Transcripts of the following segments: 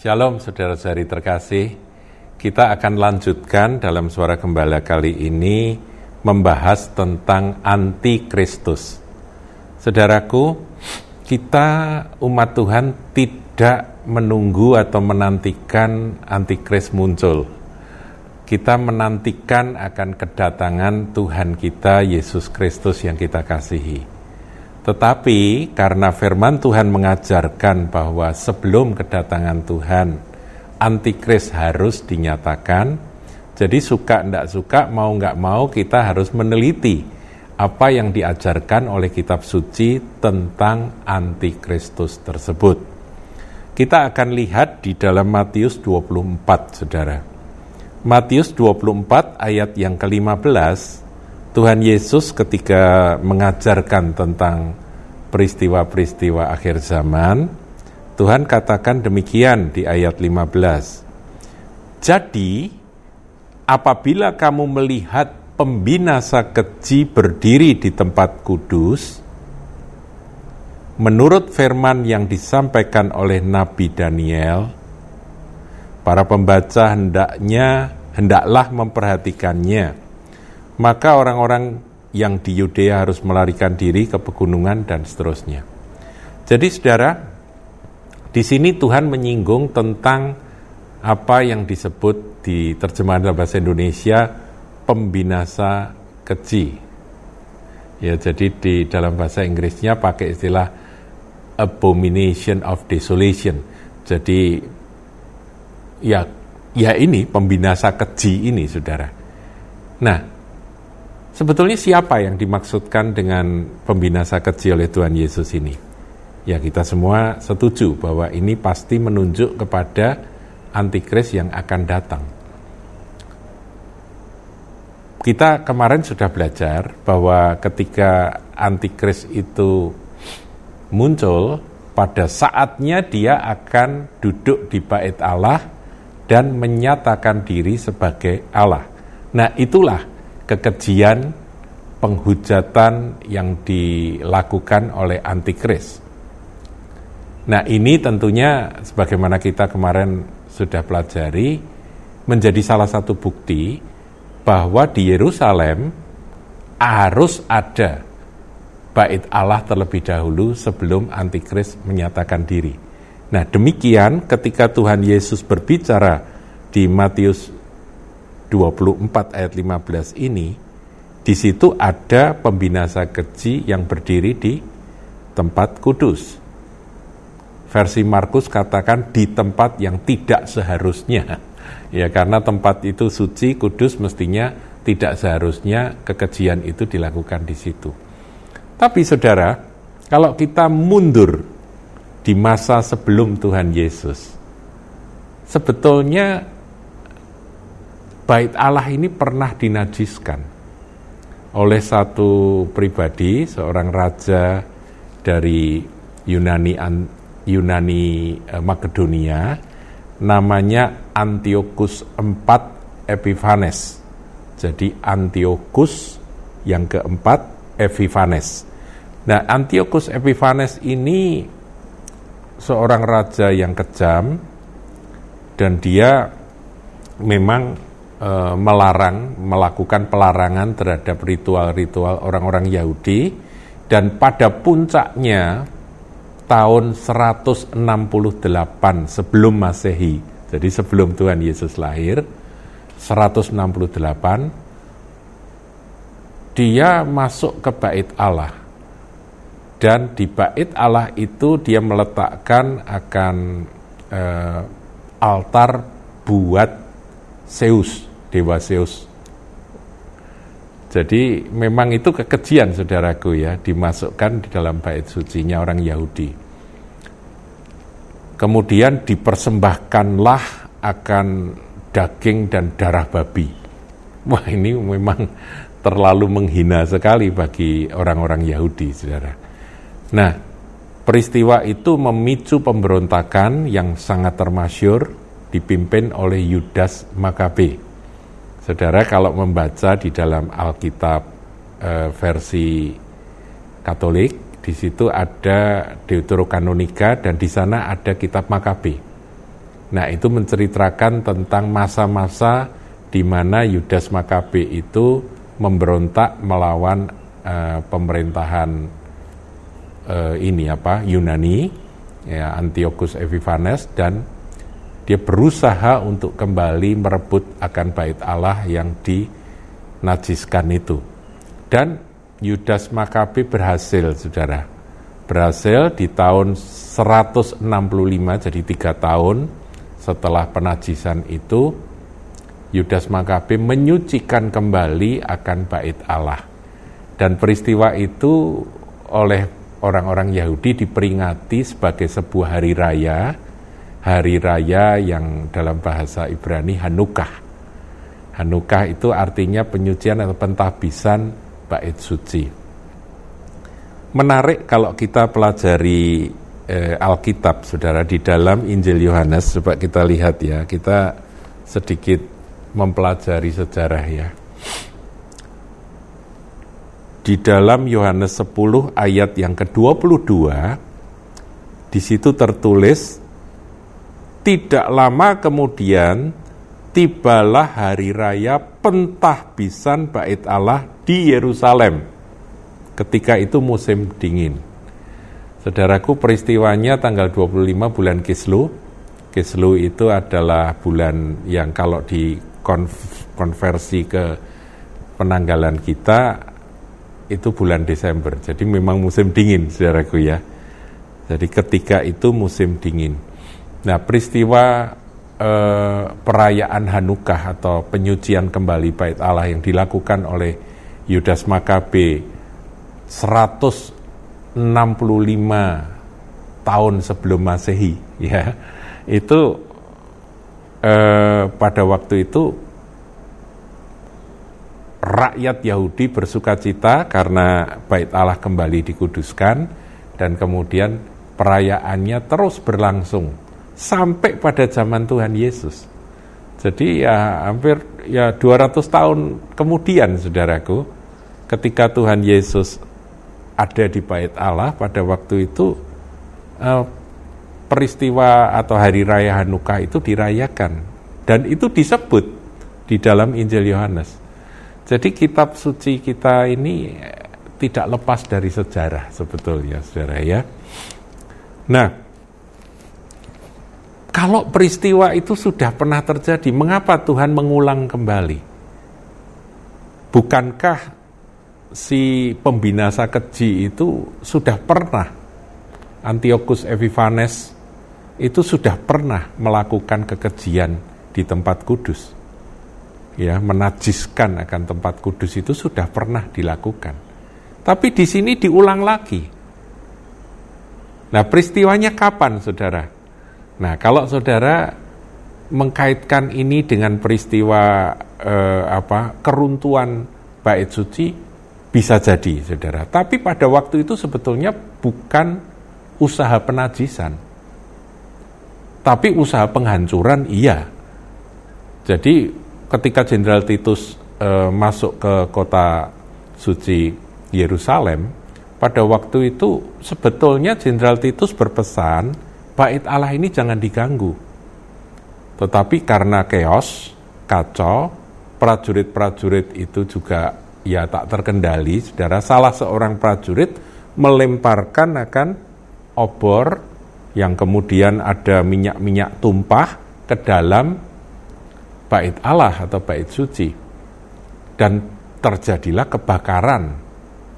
Shalom saudara-saudari terkasih. Kita akan lanjutkan dalam suara gembala kali ini membahas tentang antikristus. Saudaraku, kita umat Tuhan tidak menunggu atau menantikan antikris muncul. Kita menantikan akan kedatangan Tuhan kita Yesus Kristus yang kita kasihi. Tetapi karena firman Tuhan mengajarkan bahwa sebelum kedatangan Tuhan, antikris harus dinyatakan. Jadi suka tidak suka, mau nggak mau kita harus meneliti apa yang diajarkan oleh kitab suci tentang antikristus tersebut. Kita akan lihat di dalam Matius 24, saudara. Matius 24 ayat yang ke-15, Tuhan Yesus ketika mengajarkan tentang peristiwa-peristiwa akhir zaman, Tuhan katakan demikian di ayat 15. Jadi, apabila kamu melihat pembinasa keji berdiri di tempat kudus, menurut firman yang disampaikan oleh Nabi Daniel, para pembaca hendaknya hendaklah memperhatikannya maka orang-orang yang di Yudea harus melarikan diri ke pegunungan dan seterusnya. Jadi saudara, di sini Tuhan menyinggung tentang apa yang disebut di terjemahan dalam bahasa Indonesia pembinasa keji. Ya, jadi di dalam bahasa Inggrisnya pakai istilah abomination of desolation. Jadi ya ya ini pembinasa keji ini Saudara. Nah, Sebetulnya siapa yang dimaksudkan dengan pembinasa kecil oleh Tuhan Yesus ini? Ya kita semua setuju bahwa ini pasti menunjuk kepada antikris yang akan datang. Kita kemarin sudah belajar bahwa ketika antikris itu muncul, pada saatnya dia akan duduk di bait Allah dan menyatakan diri sebagai Allah. Nah itulah kekejian penghujatan yang dilakukan oleh antikris. Nah ini tentunya sebagaimana kita kemarin sudah pelajari menjadi salah satu bukti bahwa di Yerusalem harus ada bait Allah terlebih dahulu sebelum antikris menyatakan diri. Nah demikian ketika Tuhan Yesus berbicara di Matius 24 ayat 15 ini, di situ ada pembinasa keji yang berdiri di tempat kudus. Versi Markus katakan di tempat yang tidak seharusnya. Ya karena tempat itu suci, kudus mestinya tidak seharusnya kekejian itu dilakukan di situ. Tapi saudara, kalau kita mundur di masa sebelum Tuhan Yesus, sebetulnya bait Allah ini pernah dinajiskan oleh satu pribadi, seorang raja dari Yunani Yunani eh, Makedonia namanya Antiochus IV Epiphanes. Jadi Antiochus yang keempat Epiphanes. Nah, Antiochus Epiphanes ini seorang raja yang kejam dan dia memang e, melarang melakukan pelarangan terhadap ritual-ritual orang-orang Yahudi dan pada puncaknya tahun 168 sebelum Masehi. Jadi sebelum Tuhan Yesus lahir 168 dia masuk ke bait Allah. Dan di bait Allah itu dia meletakkan akan e, altar buat Zeus Dewa Zeus. Jadi memang itu kekejian saudaraku ya, dimasukkan di dalam bait sucinya orang Yahudi. Kemudian dipersembahkanlah akan daging dan darah babi. Wah ini memang terlalu menghina sekali bagi orang-orang Yahudi, saudara. Nah, peristiwa itu memicu pemberontakan yang sangat termasyur dipimpin oleh Yudas Makabe Saudara kalau membaca di dalam Alkitab e, versi Katolik, di situ ada Deuterokanonika dan di sana ada kitab Makabe. Nah, itu menceritakan tentang masa-masa di mana Yudas Makabe itu memberontak melawan uh, pemerintahan uh, ini apa Yunani ya Antiochus Epiphanes dan dia berusaha untuk kembali merebut akan bait Allah yang dinajiskan itu dan Yudas Makabe berhasil saudara berhasil di tahun 165 jadi tiga tahun setelah penajisan itu Yudas Makabe menyucikan kembali akan bait Allah. Dan peristiwa itu oleh orang-orang Yahudi diperingati sebagai sebuah hari raya, hari raya yang dalam bahasa Ibrani Hanukah. Hanukah itu artinya penyucian atau pentahbisan bait suci. Menarik kalau kita pelajari eh, Alkitab, saudara, di dalam Injil Yohanes, coba kita lihat ya, kita sedikit mempelajari sejarah ya. Di dalam Yohanes 10 ayat yang ke-22 di situ tertulis tidak lama kemudian tibalah hari raya pentahbisan bait Allah di Yerusalem. Ketika itu musim dingin. Saudaraku peristiwanya tanggal 25 bulan Kislu. Kislu itu adalah bulan yang kalau di konversi ke penanggalan kita itu bulan Desember. Jadi memang musim dingin, saudaraku ya. Jadi ketika itu musim dingin. Nah, peristiwa eh, perayaan Hanukah atau penyucian kembali bait Allah yang dilakukan oleh Yudas Makabe 165 tahun sebelum Masehi ya. Itu eh, pada waktu itu rakyat Yahudi bersuka cita karena bait Allah kembali dikuduskan dan kemudian perayaannya terus berlangsung sampai pada zaman Tuhan Yesus. Jadi ya hampir ya 200 tahun kemudian saudaraku ketika Tuhan Yesus ada di bait Allah pada waktu itu eh, peristiwa atau hari raya Hanukkah itu dirayakan dan itu disebut di dalam Injil Yohanes. Jadi kitab suci kita ini tidak lepas dari sejarah sebetulnya Saudara ya. Nah, kalau peristiwa itu sudah pernah terjadi, mengapa Tuhan mengulang kembali? Bukankah si pembinasa keji itu sudah pernah Antiochus Epiphanes itu sudah pernah melakukan kekejian di tempat kudus. Ya, menajiskan akan tempat kudus itu sudah pernah dilakukan. Tapi di sini diulang lagi. Nah, peristiwanya kapan, Saudara? Nah, kalau Saudara mengkaitkan ini dengan peristiwa eh, apa keruntuhan bait suci bisa jadi, Saudara. Tapi pada waktu itu sebetulnya bukan usaha penajisan tapi usaha penghancuran iya. Jadi ketika Jenderal Titus e, masuk ke kota suci Yerusalem, pada waktu itu sebetulnya Jenderal Titus berpesan bait Allah ini jangan diganggu. Tetapi karena keos, kacau, prajurit-prajurit itu juga ya tak terkendali, saudara salah seorang prajurit melemparkan akan obor yang kemudian ada minyak-minyak tumpah ke dalam bait Allah atau bait suci. Dan terjadilah kebakaran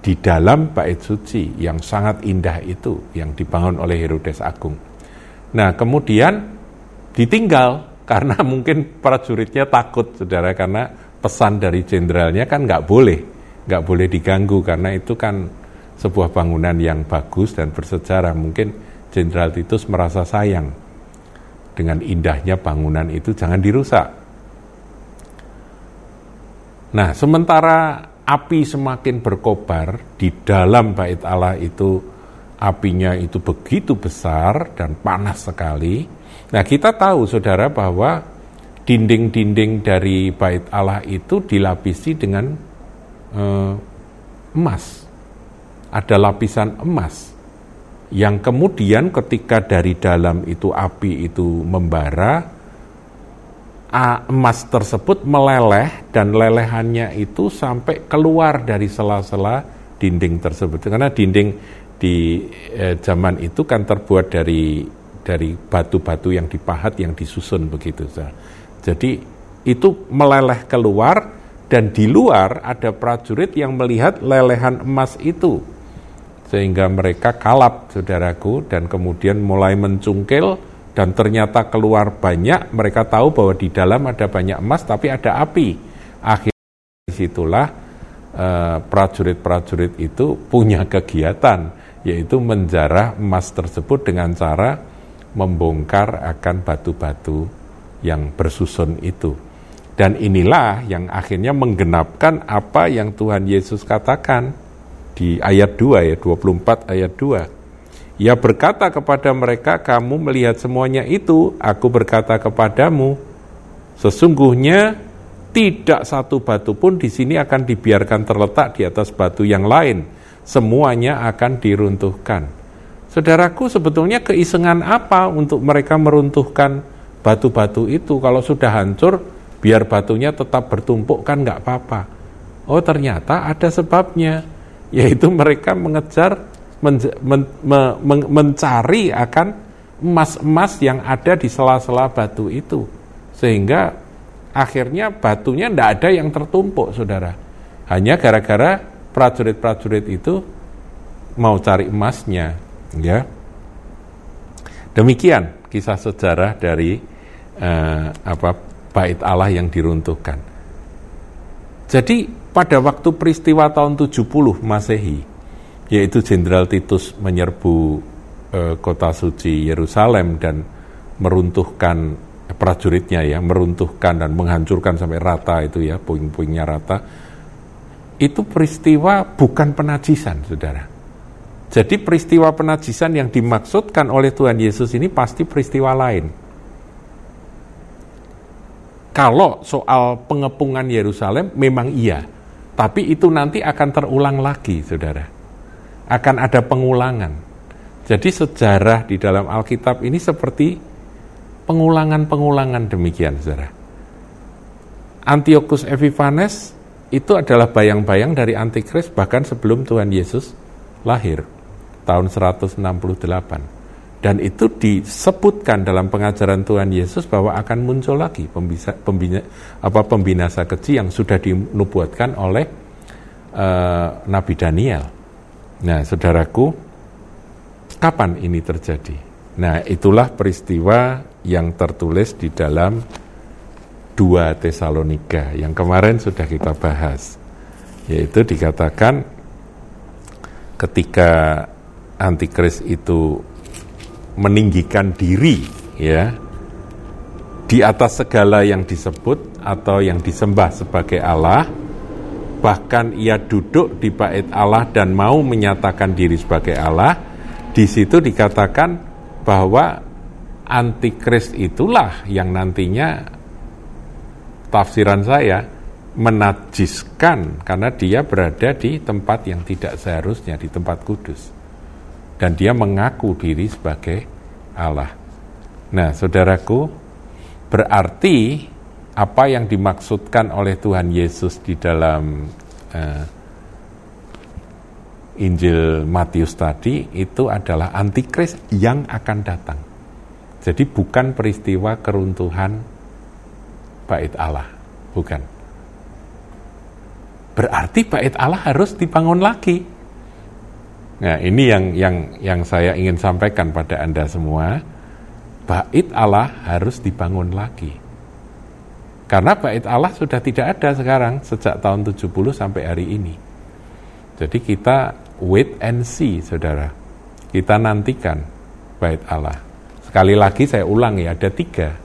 di dalam bait suci yang sangat indah itu yang dibangun oleh Herodes Agung. Nah, kemudian ditinggal karena mungkin prajuritnya takut, saudara, karena pesan dari jenderalnya kan nggak boleh, nggak boleh diganggu karena itu kan sebuah bangunan yang bagus dan bersejarah. Mungkin Jenderal Titus merasa sayang dengan indahnya bangunan itu jangan dirusak. Nah, sementara api semakin berkobar di dalam bait Allah itu apinya itu begitu besar dan panas sekali. Nah, kita tahu Saudara bahwa dinding-dinding dari bait Allah itu dilapisi dengan eh, emas. Ada lapisan emas yang kemudian ketika dari dalam itu api itu membara, emas tersebut meleleh dan lelehannya itu sampai keluar dari sela-sela dinding tersebut. Karena dinding di eh, zaman itu kan terbuat dari dari batu-batu yang dipahat yang disusun begitu. Jadi itu meleleh keluar dan di luar ada prajurit yang melihat lelehan emas itu. Sehingga mereka kalap saudaraku dan kemudian mulai mencungkil dan ternyata keluar banyak. Mereka tahu bahwa di dalam ada banyak emas tapi ada api. Akhirnya di situlah prajurit eh, prajurit-prajurit itu punya kegiatan yaitu menjarah emas tersebut dengan cara membongkar akan batu-batu yang bersusun itu dan inilah yang akhirnya menggenapkan apa yang Tuhan Yesus katakan di ayat 2 ya 24 ayat 2. Ia berkata kepada mereka, kamu melihat semuanya itu, aku berkata kepadamu, sesungguhnya tidak satu batu pun di sini akan dibiarkan terletak di atas batu yang lain. Semuanya akan diruntuhkan. Saudaraku, sebetulnya keisengan apa untuk mereka meruntuhkan batu-batu itu? Kalau sudah hancur, biar batunya tetap bertumpuk kan nggak apa-apa. Oh ternyata ada sebabnya yaitu mereka mengejar men, men, men, mencari akan emas-emas yang ada di sela-sela batu itu sehingga akhirnya batunya tidak ada yang tertumpuk saudara hanya gara-gara prajurit-prajurit itu mau cari emasnya ya demikian kisah sejarah dari uh, apa bait Allah yang diruntuhkan jadi pada waktu peristiwa tahun 70 Masehi, yaitu Jenderal Titus menyerbu e, kota suci Yerusalem dan meruntuhkan eh, prajuritnya ya, meruntuhkan dan menghancurkan sampai rata itu ya, puing-puingnya rata. Itu peristiwa bukan penajisan, Saudara. Jadi peristiwa penajisan yang dimaksudkan oleh Tuhan Yesus ini pasti peristiwa lain kalau soal pengepungan Yerusalem memang iya, tapi itu nanti akan terulang lagi, saudara. Akan ada pengulangan. Jadi sejarah di dalam Alkitab ini seperti pengulangan-pengulangan demikian, saudara. Antiochus Epiphanes itu adalah bayang-bayang dari Antikris bahkan sebelum Tuhan Yesus lahir, tahun 168. Dan itu disebutkan dalam pengajaran Tuhan Yesus bahwa akan muncul lagi pembisa, pembina, apa, pembinasa kecil yang sudah dinubuatkan oleh uh, Nabi Daniel. Nah, saudaraku, kapan ini terjadi? Nah, itulah peristiwa yang tertulis di dalam dua Tesalonika yang kemarin sudah kita bahas. Yaitu dikatakan ketika antikris itu meninggikan diri ya di atas segala yang disebut atau yang disembah sebagai Allah bahkan ia duduk di bait Allah dan mau menyatakan diri sebagai Allah di situ dikatakan bahwa antikris itulah yang nantinya tafsiran saya menajiskan karena dia berada di tempat yang tidak seharusnya di tempat kudus dan dia mengaku diri sebagai Allah. Nah, saudaraku, berarti apa yang dimaksudkan oleh Tuhan Yesus di dalam uh, Injil Matius tadi itu adalah antikris yang akan datang. Jadi bukan peristiwa keruntuhan bait Allah, bukan. Berarti bait Allah harus dibangun lagi. Nah, ini yang yang yang saya ingin sampaikan pada Anda semua. Bait Allah harus dibangun lagi. Karena bait Allah sudah tidak ada sekarang sejak tahun 70 sampai hari ini. Jadi kita wait and see, Saudara. Kita nantikan bait Allah. Sekali lagi saya ulang ya, ada tiga.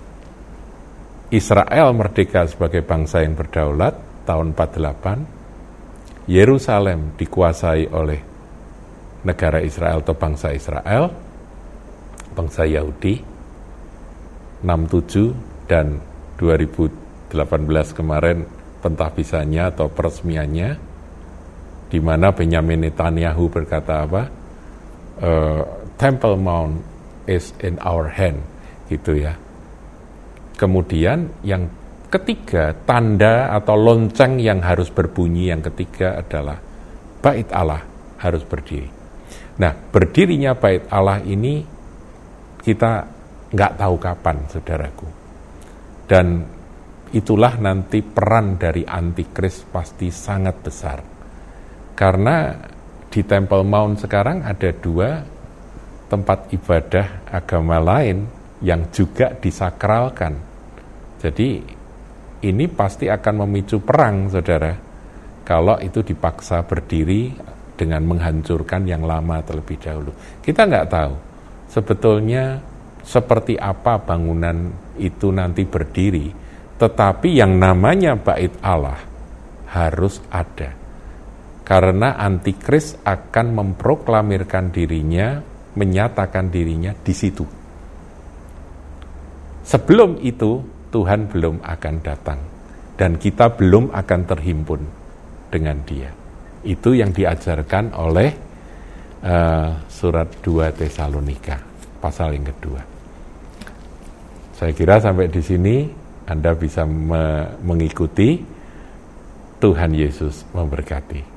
Israel merdeka sebagai bangsa yang berdaulat tahun 48. Yerusalem dikuasai oleh negara Israel atau bangsa Israel, bangsa Yahudi, 67 dan 2018 kemarin pentahbisannya atau peresmiannya, di mana Benyamin Netanyahu berkata apa? uh, Temple Mount is in our hand, gitu ya. Kemudian yang ketiga, tanda atau lonceng yang harus berbunyi yang ketiga adalah bait Allah harus berdiri. Nah, berdirinya bait Allah ini kita nggak tahu kapan, saudaraku. Dan itulah nanti peran dari antikris pasti sangat besar. Karena di Temple Mount sekarang ada dua tempat ibadah agama lain yang juga disakralkan. Jadi ini pasti akan memicu perang, saudara. Kalau itu dipaksa berdiri dengan menghancurkan yang lama terlebih dahulu. Kita nggak tahu sebetulnya seperti apa bangunan itu nanti berdiri, tetapi yang namanya bait Allah harus ada. Karena antikris akan memproklamirkan dirinya, menyatakan dirinya di situ. Sebelum itu, Tuhan belum akan datang dan kita belum akan terhimpun dengan Dia. Itu yang diajarkan oleh uh, surat 2 Tesalonika pasal yang kedua. Saya kira sampai di sini Anda bisa me mengikuti Tuhan Yesus memberkati.